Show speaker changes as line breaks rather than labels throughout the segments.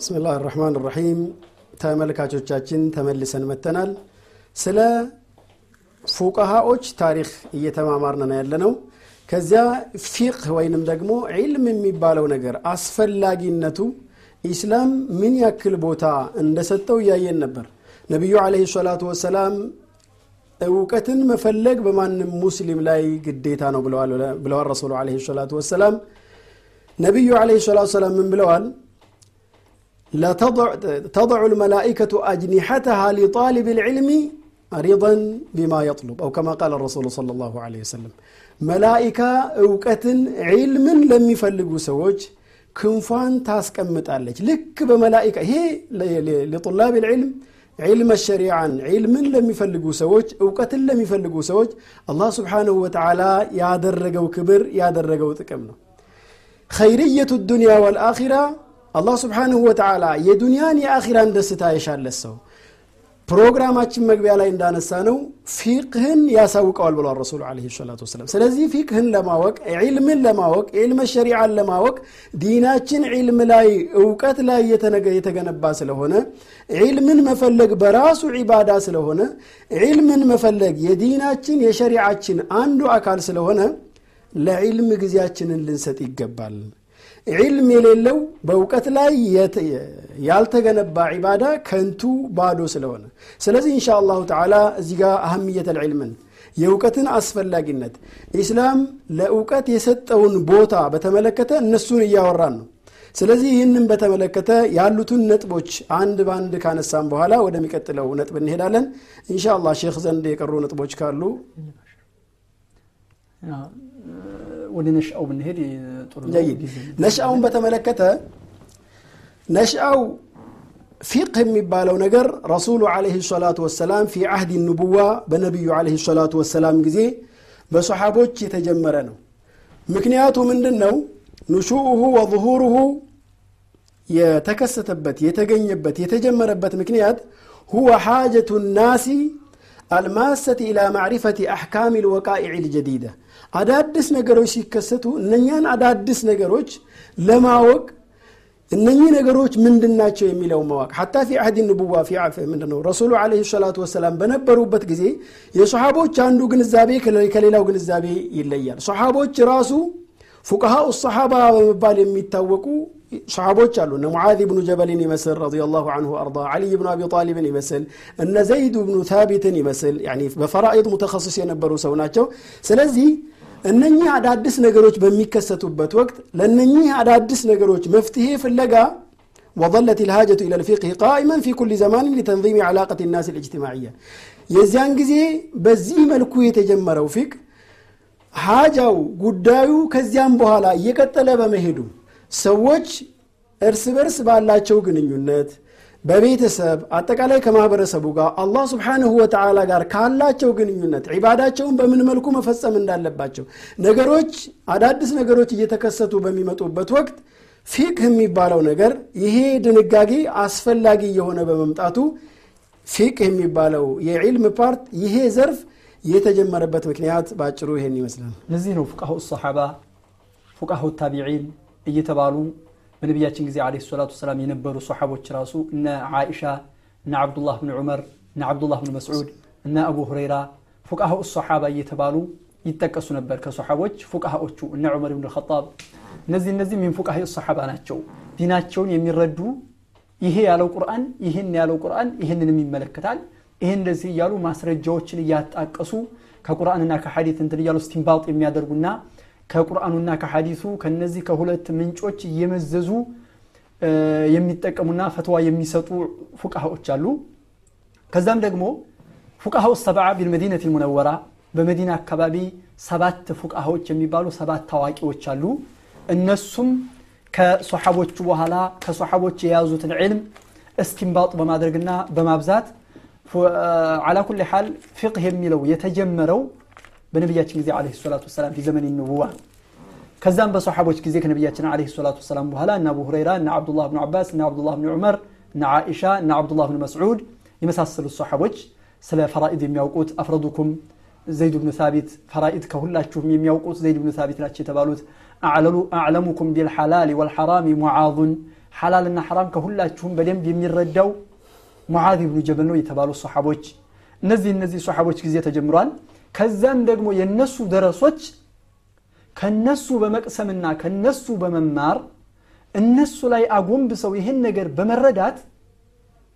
ብስምላህ ራህማን ራሒም ተመልካቾቻችን ተመልሰን መተናል ስለ ፉቀሃዎች ታሪክ እየተማማርን ነው ያለነው። ከዚያ ፊቅህ ወይንም ደግሞ ዒልም የሚባለው ነገር አስፈላጊነቱ ኢስላም ምን ያክል ቦታ እንደሰጠው እያየን ነበር። ነቢዩ አለህ ሰላቱ ወሰላም እውቀትን መፈለግ በማንም ሙስሊም ላይ ግዴታ ነው ብለዋል ረሱሉ አለህ ሰላቱ ወሰላም። ነቢዩ አለህ ሰላቱ ወሰላም ምን ብለዋል تضع الملائكة أجنحتها لطالب العلم رضا بما يطلب أو كما قال الرسول صلى الله عليه وسلم ملائكة أوقة علم لم يفلقوا سوج ክንፏን ታስቀምጣለች ልክ በመላኢካ ይሄ ለጡላብ ልዕልም ዒልም ሸሪዓን ዒልምን ለሚፈልጉ ሰዎች እውቀትን ለሚፈልጉ ሰዎች አላህ ስብሓንሁ ወተዓላ ያደረገው ክብር ያደረገው ጥቅም ነው ኸይርየቱ ዱንያ ወልአኺራ አላህ ስብሓንሁ ወተዓላ የዱንያን የአኺራን ደስታ የሻለት ሰው። ፕሮግራማችን መግቢያ ላይ እንዳነሳ ነው ፊቅህን ያሳውቀዋል ብሏል ረሱሉ ለ ሰላት ወሰላም። ስለዚህ ፊቅህን ለማወቅ ዒልምን ለማወቅ ዒልመ ሸሪዓን ለማወቅ ዲናችን ዒልም ላይ እውቀት ላይ የተገነባ ስለሆነ ዒልምን መፈለግ በራሱ ዒባዳ ስለሆነ ዒልምን መፈለግ የዲናችን የሸሪዓችን አንዱ አካል ስለሆነ ለዒልም ጊዜያችንን ልንሰጥ ይገባል ዒልም የሌለው በእውቀት ላይ ያልተገነባ ዒባዳ ከንቱ ባዶ ስለሆነ። ስለዚህ እንሻ አላሁ ተዓላ እዚህ ጋር አህምየት ልዕልምን የእውቀትን አስፈላጊነት ኢስላም ለእውቀት የሰጠውን ቦታ በተመለከተ እነሱን እያወራን ነው። ስለዚህ ይህንን በተመለከተ ያሉትን ነጥቦች አንድ በአንድ ካነሳም በኋላ ወደሚቀጥለው ነጥብ እንሄዳለን። እንሻ አላህ ሼክ ዘንድ የቀሩ ነጥቦች ካሉ
ወደ ነሽአው ብንሄድ ጥሩ
ነሽአውን በተመለከተ ነሽአው ፊቅህ የሚባለው ነገር ረሱሉ አለህ ሰላቱ ወሰላም ፊ አህድ ንቡዋ በነቢዩ አለህ ሰላቱ ወሰላም ጊዜ በሰሓቦች የተጀመረ ነው። ምክንያቱ ምንድን ነው ንሹኡሁ ወظሁሩሁ የተከሰተበት የተገኘበት የተጀመረበት ምክንያት ሁወ ሓጀቱ ናሲ አልማሰት ኢላ ማዕሪፈት አሕካም ልወቃኢዕ ልጀዲዳ አዳድስ ነገሮች ሲከሰቱ እነኛን አዳድስ ነገሮች ለማወቅ እነኚህ ነገሮች ምንድን ናቸው የሚለው ማወቅ። ሐታ ፊ አህድ ንቡዋ ፊ ምንድነው? ረሱሉ አለ ሰላቱ ወሰላም በነበሩበት ጊዜ የሰሓቦች አንዱ ግንዛቤ ከሌላው ግንዛቤ ይለያል። ሰሓቦች ራሱ ፉቅሃኡ ሰሓባ በመባል የሚታወቁ ሰሓቦች አሉ። እነ ሙዓዝ ብኑ ጀበልን ይመስል ረዲየላሁ አንሁ አርዳ ዓሊይ ብኑ አቢ ጣሊብን ይመስል እነ ዘይድ ብኑ ታቢትን ይመስል በፈራኢድ ሙተኸስስ የነበሩ ሰው ናቸው። ስለዚህ እነኚህ አዳዲስ ነገሮች በሚከሰቱበት ወቅት ለእነኚህ አዳዲስ ነገሮች መፍትሄ ፍለጋ وظلت الحاجة إلى الفقه قائما في كل زمان لتنظيم علاقة الناس الاجتماعية የዚያን ጊዜ በዚህ መልኩ የተጀመረው ፊቅ ሀጃው ጉዳዩ ከዚያም በኋላ እየቀጠለ በመሄዱ ሰዎች እርስ በርስ ባላቸው ግንኙነት በቤተሰብ አጠቃላይ ከማህበረሰቡ ጋር አላህ ስብሓንሁ ወተዓላ ጋር ካላቸው ግንኙነት ዒባዳቸውን በምን መልኩ መፈጸም እንዳለባቸው ነገሮች አዳዲስ ነገሮች እየተከሰቱ በሚመጡበት ወቅት ፊቅህ የሚባለው ነገር ይሄ ድንጋጌ አስፈላጊ እየሆነ በመምጣቱ ፊቅህ የሚባለው የዒልም part ይሄ ዘርፍ የተጀመረበት ምክንያት በአጭሩ ይሄን ይመስላል።
ለዚህ ነው فقهاء الصحابة فقهاء التابعين እየተባሉ በነቢያችን ጊዜ عليه الصلاة والسلام የነበሩ ሰሓቦች ራሱ እነ ዓኢሻ እነ ዓብዱላህ ብን ዑመር እነ ዓብዱላህ ብን መስዑድ እነ አቡ ሁረይራ فقهاء الصحابة እየተባሉ ይጠቀሱ ነበር ከሰሓቦች ፉቃሃዎቹ እነ ዑመር ብን ኸጣብ። እነዚህ እነዚህ ሚን ፉቃሃ ሰሓባ ናቸው። ዲናቸውን የሚረዱ ይሄ ያለው ቁርአን ይህን ያለው ቁርአን ይህንንም ይመለከታል። ይህን እንደዚህ እያሉ ማስረጃዎችን እያጣቀሱ ከቁርአንና ከሐዲት እንትን እያሉ ስቲንባጥ የሚያደርጉና ከቁርአኑና ከሐዲሱ ከነዚህ ከሁለት ምንጮች እየመዘዙ የሚጠቀሙና ፈትዋ የሚሰጡ ፉቃሃዎች አሉ። ከዛም ደግሞ ፉቃሃው ሰብዓ ቢልመዲነት ልሙነወራ በመዲና አካባቢ ሰባት ፉቃሃዎች የሚባሉ ሰባት ታዋቂዎች አሉ። እነሱም ከሶሓቦቹ በኋላ ከሶሓቦች የያዙትን ዕልም እስቲንባጥ በማድረግና በማብዛት አላ ኩል ሓል ፊቅህ የሚለው የተጀመረው በነቢያችን ጊዜ አለ ሰላቱ ወሰላም ፊ ዘመን ንቡዋ ከዛም በሰሓቦች ጊዜ ከነቢያችን አለ ሰላቱ ወሰላም በኋላ እነ አቡ ሁረይራ እነ አብዱላህ ብን ዓባስ እነ አብዱላህ ብን ዑመር እነ ዓኢሻ እነ አብዱላህ ብን መስዑድ የመሳሰሉት ሰሓቦች ስለ ፈራኢድ የሚያውቁት አፍረዱኩም ዘይድ ብኑ ሳቢት ፈራኢድ ከሁላችሁም የሚያውቁት ዘይድ ብኑ ሳቢት ናቸው የተባሉት አዕለሙኩም ቢልሐላል ወልሐራሚ ሙዓዙን ሐላልና ሐራም ከሁላችሁም በደንብ የሚረዳው ሙዓዝ ብኑ ጀበል ነው የተባሉ ሰሓቦች። እነዚህ እነዚህ ሰሓቦች ጊዜ ተጀምሯል ከዛም ደግሞ የነሱ ደረሶች ከነሱ በመቅሰምና ከነሱ በመማር እነሱ ላይ አጎንብሰው ይህን ነገር በመረዳት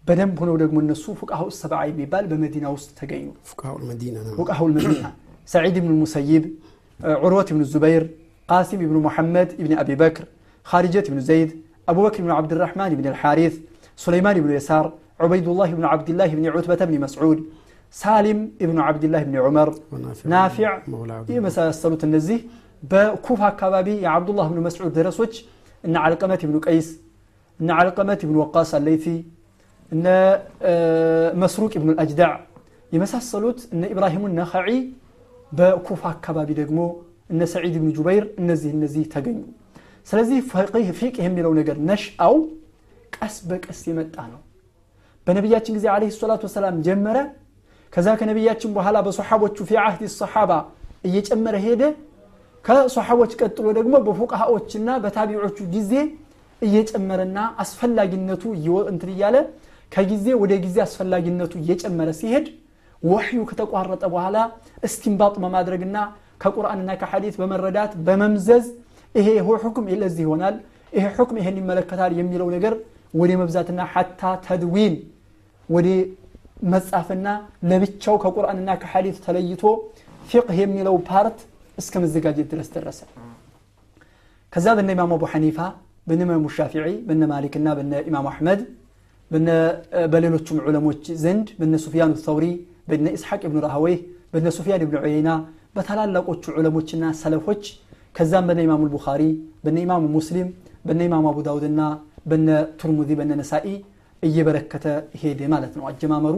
በደንብ ሆነው ደግሞ እነሱ ፉቃሃው ሰብዓ የሚባል በመዲና ውስጥ ተገኙ
ፉቃሃው መዲና ነው
ፉቃሃው ልመዲና ሰዒድ ብን ሙሰይብ ዑርወት ብን ዙበይር ቃሲም ብን ሙሐመድ ብን አቢ በክር خارجة بن زيد أبو بكر بن عبد الرحمن بن الحارث سليمان بن يسار عبيد الله بن عبد الله بن عتبة بن مسعود ሳሊም ኢብኑ ዓብድላህ ብን ዑመር ናፊዕ የመሳሰሉት እነዚህ በኩፍ አካባቢ የዓብዱላህ ብኑ መስዑድ ደረሶች እነ ዓልቀመት ብኑ ቀይስ እነ ዓልቀመት ብኑ ወቃስ አለይቲ እነ መስሩቅ ብኑ አጅዳዕ የመሳሰሉት እነ ኢብራሂሙ ነኸዒ በኩፍ አካባቢ ደግሞ እነ ሰዒድ ብኑ ጁበይር እነዚህ እነዚህ ተገኙ። ስለዚህ ፊቅህ የሚለው ነገር ነሽአው ቀስ በቀስ የመጣ ነው። በነቢያችን ጊዜ አለህ ሰላቱ ወሰላም ጀመረ ከዛ ከነቢያችን በኋላ በሶሓቦቹ ፊ አህድ ሰሓባ እየጨመረ ሄደ። ከሶሓቦች ቀጥሎ ደግሞ በፉቃሃዎችና በታቢዖቹ ጊዜ እየጨመረና አስፈላጊነቱ እንትን እያለ ከጊዜ ወደ ጊዜ አስፈላጊነቱ እየጨመረ ሲሄድ ወሕዩ ከተቋረጠ በኋላ እስቲንባጥ በማድረግና ከቁርአንና ከሐዲት በመረዳት በመምዘዝ ይሄ ሁክም ለዚህ ይሆናል ይሄ ሁክም ይሄን ይመለከታል የሚለው ነገር ወደ መብዛትና حتى تدوين ወደ መጻፍና ለብቻው ከቁርአንና ከሐዲት ተለይቶ ፊቅህ የሚለው ፓርት እስከ መዘጋጀት ድረስ ደረሰ ከዛ በነ ኢማም አቡ ሐኒፋ በነ ኢማሙ ሻፊዒ በነ ማሊክና በነ ኢማሙ አሕመድ በሌሎቹም ዑለሞች ዘንድ በነ ሱፊያን ተውሪ በነ ኢስሐቅ ብኑ ራህወይህ በነ ሱፊያን ብኑ ዑየይና በታላላቆቹ ዑለሞችና ሰለፎች ከዛም በነ ኢማሙ ልቡኻሪ በነ ኢማሙ ሙስሊም በነ ኢማሙ አቡ ዳውድና በነ ቱርሙዚ በነ ነሳኢ እየበረከተ ሄደ ማለት ነው አጀማመሩ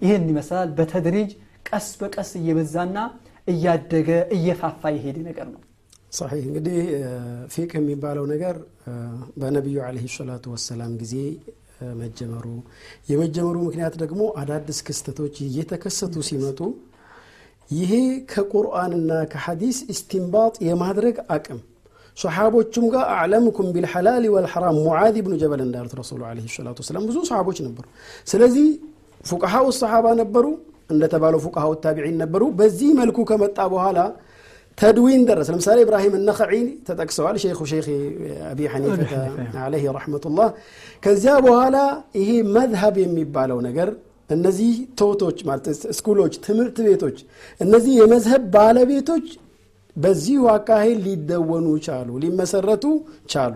ይሄን ይመስላል በተድሪጅ ቀስ በቀስ እየበዛና እያደገ እየፋፋ የሄደ ነገር ነው
صحيح እንግዲህ ፊቅህ የሚባለው ነገር በነቢዩ አለህ ሰላቱ ወሰላም ጊዜ መጀመሩ የመጀመሩ ምክንያት ደግሞ አዳዲስ ክስተቶች እየተከሰቱ ሲመጡ ይሄ ከቁርአንና ከሐዲስ ኢስቲንባጥ የማድረግ አቅም ሰሓቦቹም ጋር أعلمكم بالحلال والحرام معاذ بن جبل እንዳሉት ረሱሉ عليه الصلاة والسلام ብዙ ሰሓቦች ነበሩ። ስለዚህ فقهاء الصحابة ነበሩ እንደተባለው فقهاء التابعين ነበሩ። በዚህ መልኩ ከመጣ በኋላ تدوين ደረሰ። ለምሳሌ ኢብራሂም እነኸዒ ተጠቅሰዋል ሼኹ ሼክ አቢ ሐኒፈተ عليه رحمة الله። ከዚያ በኋላ ይሄ መዝሀብ የሚባለው ነገር እነዚህ ቶቶች ማለት ስኩሎች ትምህርት ቤቶች እነዚህ የመዝሀብ ባለቤቶች በዚሁ አካሄድ ሊደወኑ ቻሉ ሊመሰረቱ ቻሉ።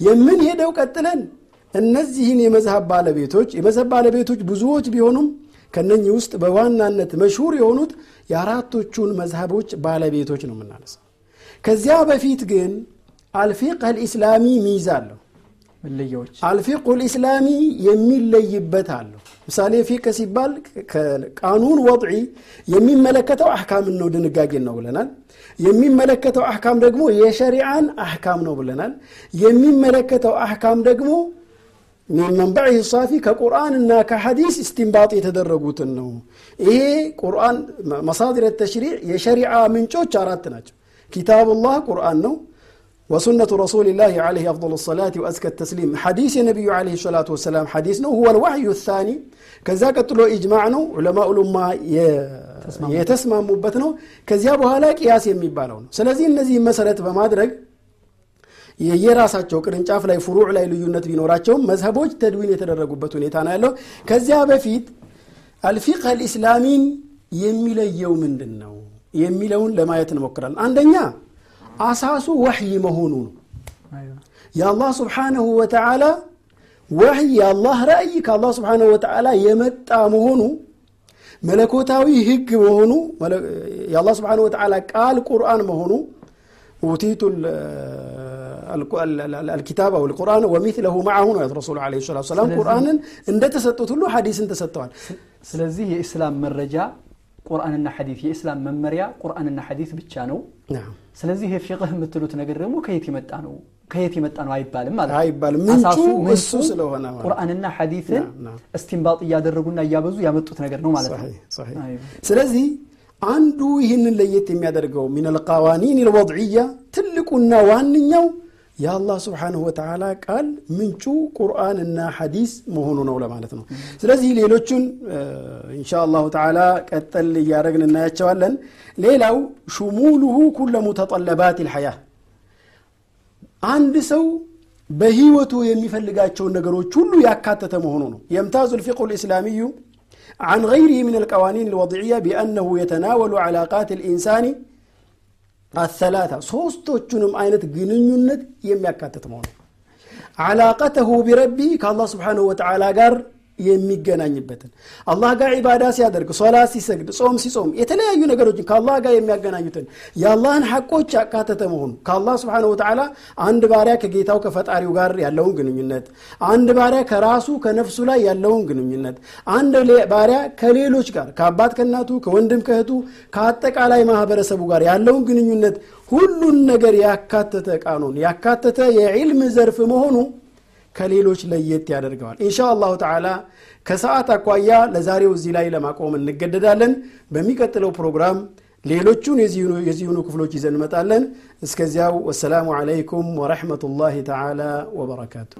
የምንሄደው ቀጥለን እነዚህን የመዝሀብ ባለቤቶች የመዝሀብ ባለቤቶች ብዙዎች ቢሆኑም ከነኚህ ውስጥ በዋናነት መሽሁር የሆኑት የአራቶቹን መዝሀቦች ባለቤቶች ነው የምናነሳው። ከዚያ በፊት ግን አልፊቅህ አልኢስላሚ አለው።
መለያዎች።
አልፊቅሁ ልኢስላሚ የሚለይበት አለው ምሳሌ ፊቅህ ሲባል ቃኑን ወضዒ የሚመለከተው አሕካምን ነው ድንጋጌን ነው ብለናል። የሚመለከተው አሕካም ደግሞ የሸሪዓን አሕካም ነው ብለናል። የሚመለከተው አሕካም ደግሞ ሚን መንበዒ ሳፊ ከቁርአንና ከሐዲስ እስቲንባጥ የተደረጉትን ነው። ይሄ ቁርአን መሳድር ተሽሪዕ የሸሪዓ ምንጮች አራት ናቸው። ኪታቡላህ ቁርአን ነው وسنة رسول الله عليه أفضل الصلاة وأزكى التسليم حديث النبي عليه الصلاة والسلام حديث نو هو الوحي الثاني كذا قتلو إجماع نو علماء الأمة يتسمى مبت نو كذا بهالا قياس የሚባለው ነው ስለዚህ እነዚህ መሰረት በማድረግ የየራሳቸው ቅርንጫፍ ላይ ፍሩዕ ላይ ልዩነት ቢኖራቸውም መዝሀቦች ተድዊን የተደረጉበት ሁኔታ ነው ያለው ከዚያ በፊት አልፊቅህ አልኢስላሚን የሚለየው ምንድን ነው የሚለውን ለማየት እንሞክራለን አንደኛ አሳሱ ወሕይ መሆኑ ነው የአላህ ስብሓንሁ ወተዓላ ወሕይ የአላህ ራእይ ከአላህ ስብሓንሁ ወተዓላ የመጣ መሆኑ መለኮታዊ ህግ መሆኑ የአላህ ስብሓንሁ ወተዓላ ቃል ቁርአን መሆኑ ኡቲቱ الكتاب او القران ومثله معه ነው ረሱሉ ለ ሰላት ሰላም ቁርአንን እንደተሰጡት ሁሉ ሐዲስን ተሰጥተዋል
ስለዚህ የኢስላም መረጃ ቁርአንና ሐዲት የኢስላም መመሪያ ቁርአንና ሐዲት ብቻ ነው ስለዚህ የፊቅህ የምትሉት ነገር ደግሞ ከየት የመጣ ነው ከየት የመጣ ነው አይባልም ማለት ነው
አይባልም ምንጩ እሱ ስለሆነ
ቁርአንና ሐዲትን እስቲንባጥ እያደረጉና እያበዙ ያመጡት ነገር ነው ማለት ነው
ስለዚህ አንዱ ይህንን ለየት የሚያደርገው ሚን አልቃዋኒን ልወضዕያ ትልቁና ዋንኛው የአላህ ስብሓንሁ ወተዓላ ቃል ምንጩ ቁርአን እና ሐዲስ መሆኑ ነው ለማለት ነው ስለዚህ ሌሎቹን እንሻ አላሁ ተዓላ ቀጠል እያደረግን እናያቸዋለን ሌላው ሹሙሉሁ ኩለ ሙተጠለባት ልሐያ አንድ ሰው በህይወቱ የሚፈልጋቸውን ነገሮች ሁሉ ያካተተ መሆኑ ነው የምታዙ ልፊቅሁ ልእስላሚዩ عن غيره من القوانين الوضعية بأنه يتناول علاقات الإنسان አሰላታ ሶስቶቹንም አይነት ግንኙነት የሚያካትት መሆኑ። አላቀተሁ ቢረቢ ከአላህ ስብሓንሁ ወተዓላ ጋር የሚገናኝበትን። አላህ ጋር ዒባዳ ሲያደርግ ሶላት ሲሰግድ ጾም ሲጾም የተለያዩ ነገሮችን ከአላህ ጋር የሚያገናኙትን የአላህን ሐቆች ያካተተ መሆኑ ከአላህ ስብሓን ወተዓላ አንድ ባሪያ ከጌታው ከፈጣሪው ጋር ያለውን ግንኙነት አንድ ባሪያ ከራሱ ከነፍሱ ላይ ያለውን ግንኙነት አንድ ባሪያ ከሌሎች ጋር ከአባት ከእናቱ ከወንድም ከእህቱ ከአጠቃላይ ማህበረሰቡ ጋር ያለውን ግንኙነት ሁሉን ነገር ያካተተ ቃኑን ያካተተ የዕልም ዘርፍ መሆኑ ከሌሎች ለየት ያደርገዋል። ኢንሻ አላሁ ተዓላ ከሰዓት አኳያ ለዛሬው እዚህ ላይ ለማቆም እንገደዳለን። በሚቀጥለው ፕሮግራም ሌሎቹን የዚሁኑ ክፍሎች ይዘን እንመጣለን። እስከዚያው ወሰላሙ አለይኩም ወረሕመቱላህ ተዓላ ወበረካቱ